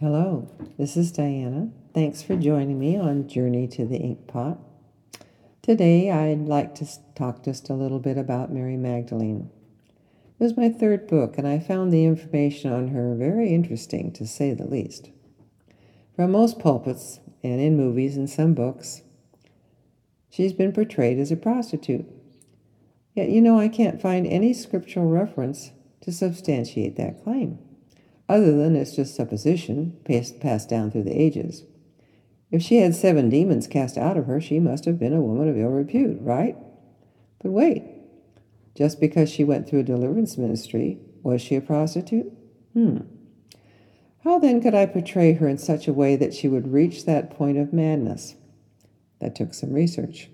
Hello, this is Diana. Thanks for joining me on Journey to the Ink Pot. Today I'd like to talk just a little bit about Mary Magdalene. It was my third book, and I found the information on her very interesting, to say the least. From most pulpits and in movies and some books, she's been portrayed as a prostitute. Yet, you know, I can't find any scriptural reference to substantiate that claim other than it's just supposition passed, down through the ages. If she had seven demons cast out of her, she must have been a woman of ill repute, right? But wait, just because she went through a deliverance ministry, was she a prostitute? Hmm. How then could I portray her in such a way that she would reach that point of madness? That took some research.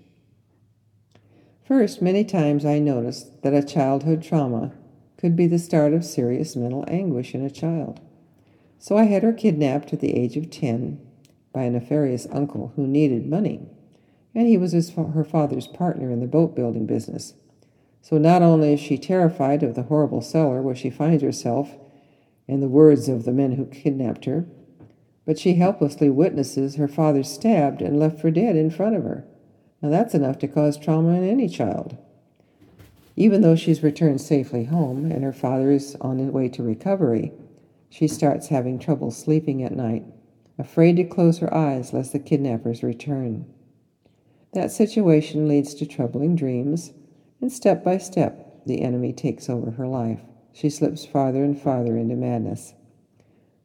First, many times I noticed that a childhood trauma could be the start of serious mental anguish in a child. So I had her kidnapped at the age of 10 by a nefarious uncle who needed money, and he was his, her father's partner in the boat building business. So not only is she terrified of the horrible cellar where she finds herself, in the words of the men who kidnapped her, but she helplessly witnesses her father stabbed and left for dead in front of her. Now that's enough to cause trauma in any child. Even though she's returned safely home and her father is on his way to recovery, she starts having trouble sleeping at night, afraid to close her eyes lest the kidnappers return. That situation leads to troubling dreams, and step by step, the enemy takes over her life. She slips farther and farther into madness.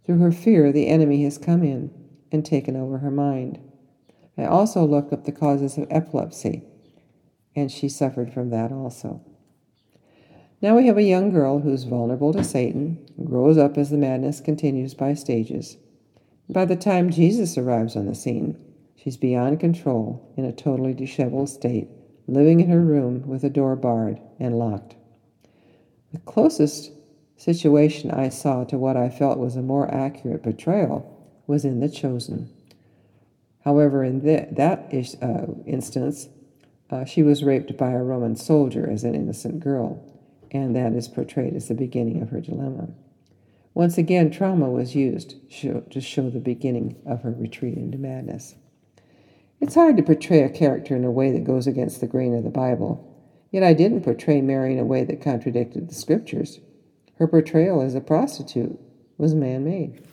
Through her fear, the enemy has come in and taken over her mind. I also looked up the causes of epilepsy, and she suffered from that also. Now we have a young girl who's vulnerable to Satan, grows up as the madness continues by stages. By the time Jesus arrives on the scene, she's beyond control in a totally disheveled state, living in her room with the door barred and locked. The closest situation I saw to what I felt was a more accurate portrayal was in The Chosen. However, in the, that is, uh, instance, uh, she was raped by a Roman soldier as an innocent girl and that is portrayed as the beginning of her dilemma. Once again, trauma was used to show the beginning of her retreat into madness. It's hard to portray a character in a way that goes against the grain of the Bible, yet I didn't portray Mary in a way that contradicted the scriptures. Her portrayal as a prostitute was man made.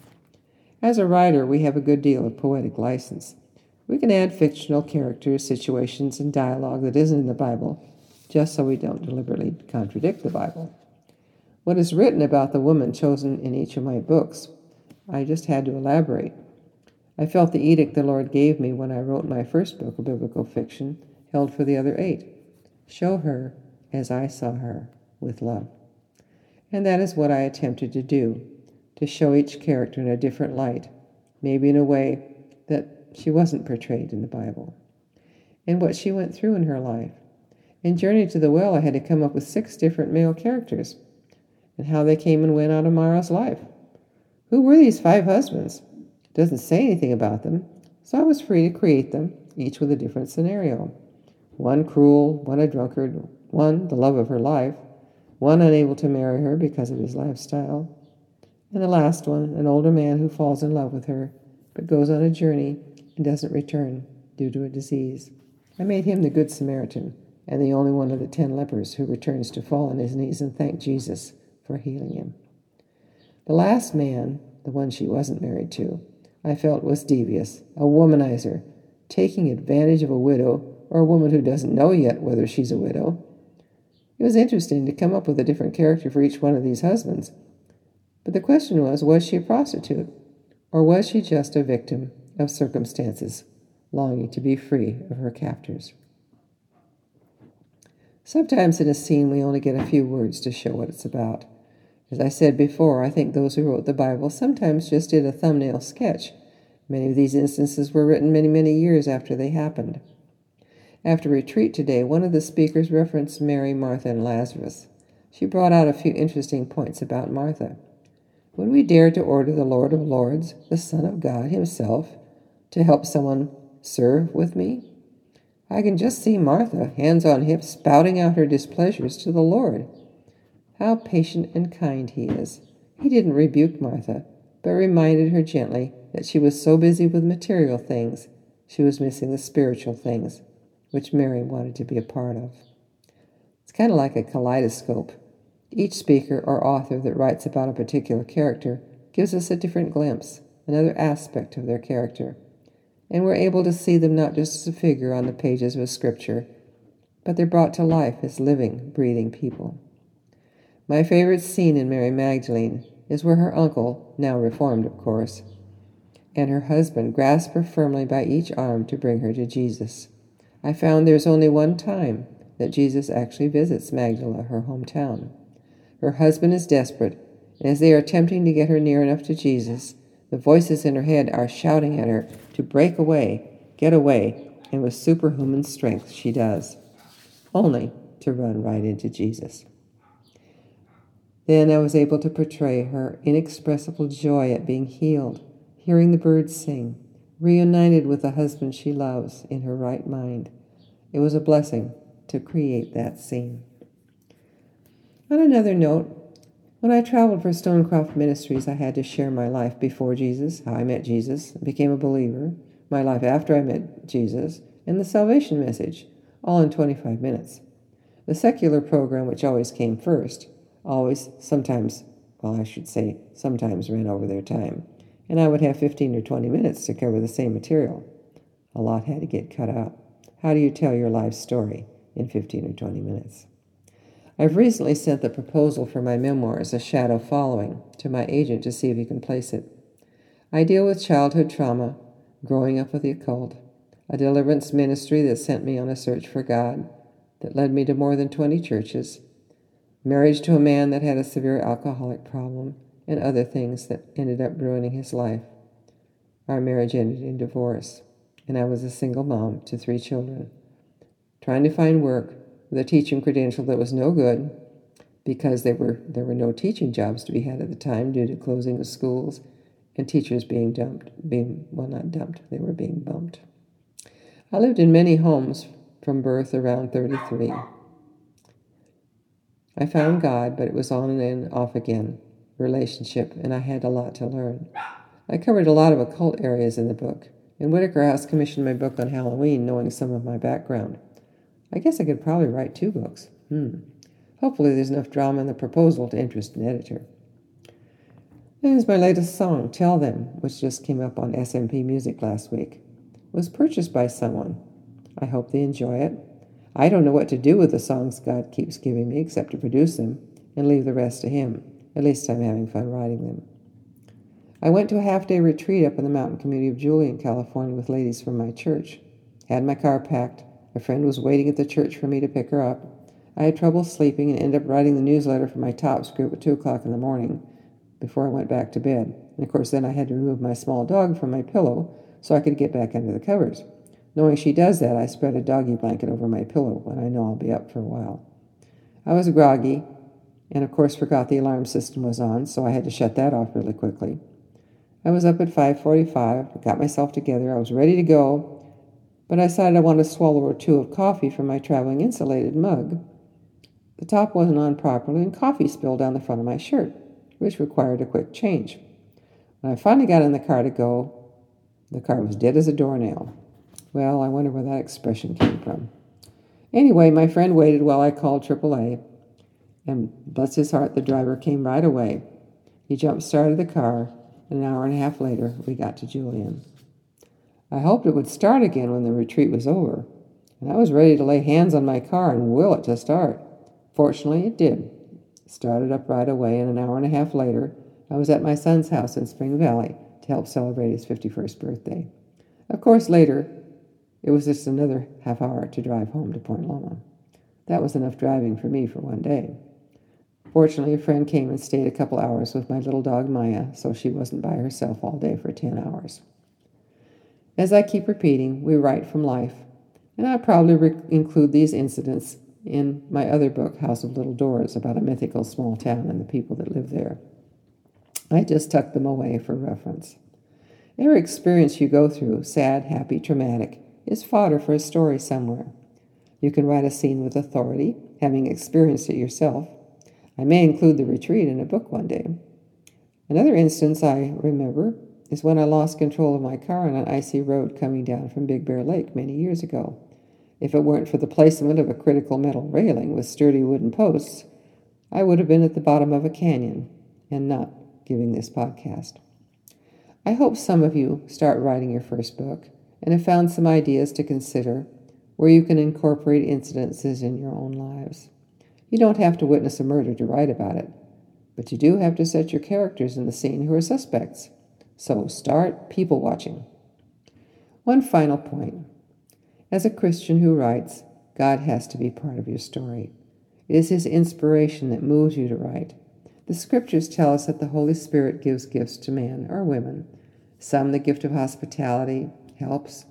As a writer, we have a good deal of poetic license. We can add fictional characters, situations, and dialogue that isn't in the Bible just so we don't deliberately contradict the Bible. What is written about the woman chosen in each of my books, I just had to elaborate. I felt the edict the Lord gave me when I wrote my first book of biblical fiction held for the other eight show her as I saw her with love. And that is what I attempted to do to show each character in a different light, maybe in a way that she wasn't portrayed in the Bible, and what she went through in her life in Journey to the Well, I had to come up with six different male characters and how they came and went out of Mara's life. Who were these five husbands? It doesn't say anything about them, so I was free to create them, each with a different scenario. One cruel, one a drunkard, one the love of her life, one unable to marry her because of his lifestyle, and the last one, an older man who falls in love with her but goes on a journey and doesn't return due to a disease. I made him the Good Samaritan and the only one of the ten lepers who returns to fall on his knees and thank Jesus for healing him. The last man, the one she wasn't married to, I felt was devious, a womanizer, taking advantage of a widow or a woman who doesn't know yet whether she's a widow. It was interesting to come up with a different character for each one of these husbands. But the question was was she a prostitute? Or was she just a victim of circumstances, longing to be free of her captors? Sometimes in a scene, we only get a few words to show what it's about. As I said before, I think those who wrote the Bible sometimes just did a thumbnail sketch. Many of these instances were written many, many years after they happened. After retreat today, one of the speakers referenced Mary, Martha, and Lazarus. She brought out a few interesting points about Martha. Would we dare to order the Lord of Lords, the Son of God Himself, to help someone serve with me? I can just see Martha, hands on hips, spouting out her displeasures to the Lord. How patient and kind he is. He didn't rebuke Martha, but reminded her gently that she was so busy with material things, she was missing the spiritual things, which Mary wanted to be a part of. It's kind of like a kaleidoscope. Each speaker or author that writes about a particular character gives us a different glimpse, another aspect of their character. And we're able to see them not just as a figure on the pages of a scripture, but they're brought to life as living, breathing people. My favorite scene in Mary Magdalene is where her uncle, now reformed of course, and her husband grasp her firmly by each arm to bring her to Jesus. I found there's only one time that Jesus actually visits Magdala, her hometown. Her husband is desperate, and as they are attempting to get her near enough to Jesus, the voices in her head are shouting at her to break away, get away, and with superhuman strength she does, only to run right into Jesus. Then I was able to portray her inexpressible joy at being healed, hearing the birds sing, reunited with the husband she loves in her right mind. It was a blessing to create that scene. On another note, when I traveled for Stonecroft Ministries, I had to share my life before Jesus, how I met Jesus, became a believer, my life after I met Jesus, and the salvation message, all in 25 minutes. The secular program, which always came first, always, sometimes, well, I should say, sometimes ran over their time, and I would have 15 or 20 minutes to cover the same material. A lot had to get cut out. How do you tell your life story in 15 or 20 minutes? I've recently sent the proposal for my memoirs, A Shadow Following, to my agent to see if he can place it. I deal with childhood trauma, growing up with the occult, a deliverance ministry that sent me on a search for God, that led me to more than 20 churches, marriage to a man that had a severe alcoholic problem, and other things that ended up ruining his life. Our marriage ended in divorce, and I was a single mom to three children, trying to find work with a teaching credential that was no good because there were there were no teaching jobs to be had at the time due to closing of schools and teachers being dumped being well not dumped they were being bumped i lived in many homes from birth around 33 I found God, but it was on and off again, relationship, and I had a lot to learn. I covered a lot of occult areas in the book, and Whitaker House commissioned my book on Halloween, knowing some of my background. I guess I could probably write two books. Hmm. Hopefully, there's enough drama in the proposal to interest an editor. There's my latest song, Tell Them, which just came up on SMP Music last week. It was purchased by someone. I hope they enjoy it. I don't know what to do with the songs God keeps giving me except to produce them and leave the rest to Him. At least I'm having fun writing them. I went to a half day retreat up in the mountain community of Julian, California with ladies from my church. Had my car packed. A friend was waiting at the church for me to pick her up. I had trouble sleeping and ended up writing the newsletter for my TOPS group at 2 o'clock in the morning before I went back to bed. And of course, then I had to remove my small dog from my pillow so I could get back under the covers. Knowing she does that, I spread a doggy blanket over my pillow when I know I'll be up for a while. I was groggy, and of course forgot the alarm system was on, so I had to shut that off really quickly. I was up at 5:45, got myself together. I was ready to go, but I decided I wanted a swallow or two of coffee from my traveling insulated mug. The top wasn't on properly, and coffee spilled down the front of my shirt, which required a quick change. When I finally got in the car to go, the car was dead as a doornail. Well, I wonder where that expression came from. Anyway, my friend waited while I called AAA, and bless his heart, the driver came right away. He jump started the car, and an hour and a half later, we got to Julian. I hoped it would start again when the retreat was over, and I was ready to lay hands on my car and will it to start. Fortunately, it did. It started up right away, and an hour and a half later, I was at my son's house in Spring Valley to help celebrate his 51st birthday. Of course, later, it was just another half hour to drive home to Point Loma. That was enough driving for me for one day. Fortunately, a friend came and stayed a couple hours with my little dog Maya, so she wasn't by herself all day for 10 hours. As I keep repeating, we write from life, and I'll probably re- include these incidents in my other book, House of Little Doors, about a mythical small town and the people that live there. I just tucked them away for reference. Every experience you go through, sad, happy, traumatic, is fodder for a story somewhere. You can write a scene with authority, having experienced it yourself. I may include the retreat in a book one day. Another instance I remember is when I lost control of my car on an icy road coming down from Big Bear Lake many years ago. If it weren't for the placement of a critical metal railing with sturdy wooden posts, I would have been at the bottom of a canyon and not giving this podcast. I hope some of you start writing your first book and have found some ideas to consider where you can incorporate incidences in your own lives. You don't have to witness a murder to write about it, but you do have to set your characters in the scene who are suspects. So start people watching. One final point. As a Christian who writes, God has to be part of your story. It is His inspiration that moves you to write. The scriptures tell us that the Holy Spirit gives gifts to men or women. Some the gift of hospitality helps.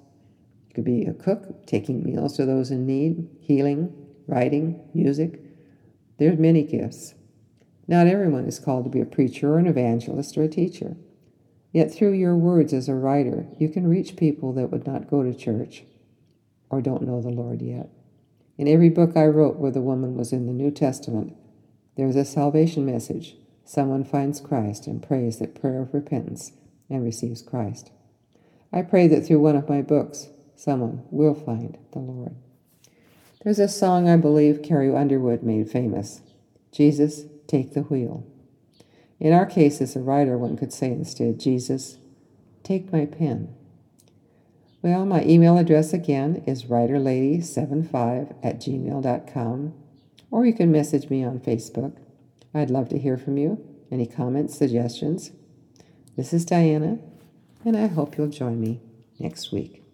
You could be a cook, taking meals to those in need, healing, writing, music. There's many gifts. Not everyone is called to be a preacher or an evangelist or a teacher. Yet through your words as a writer, you can reach people that would not go to church or don't know the Lord yet. In every book I wrote where the woman was in the New Testament, there is a salvation message. Someone finds Christ and prays that prayer of repentance and receives Christ. I pray that through one of my books, someone will find the Lord. There's a song I believe Carrie Underwood made famous Jesus, take the wheel. In our case, as a writer, one could say instead, Jesus, take my pen. Well, my email address again is writerlady75 at gmail.com, or you can message me on Facebook. I'd love to hear from you. Any comments, suggestions? This is Diana, and I hope you'll join me next week.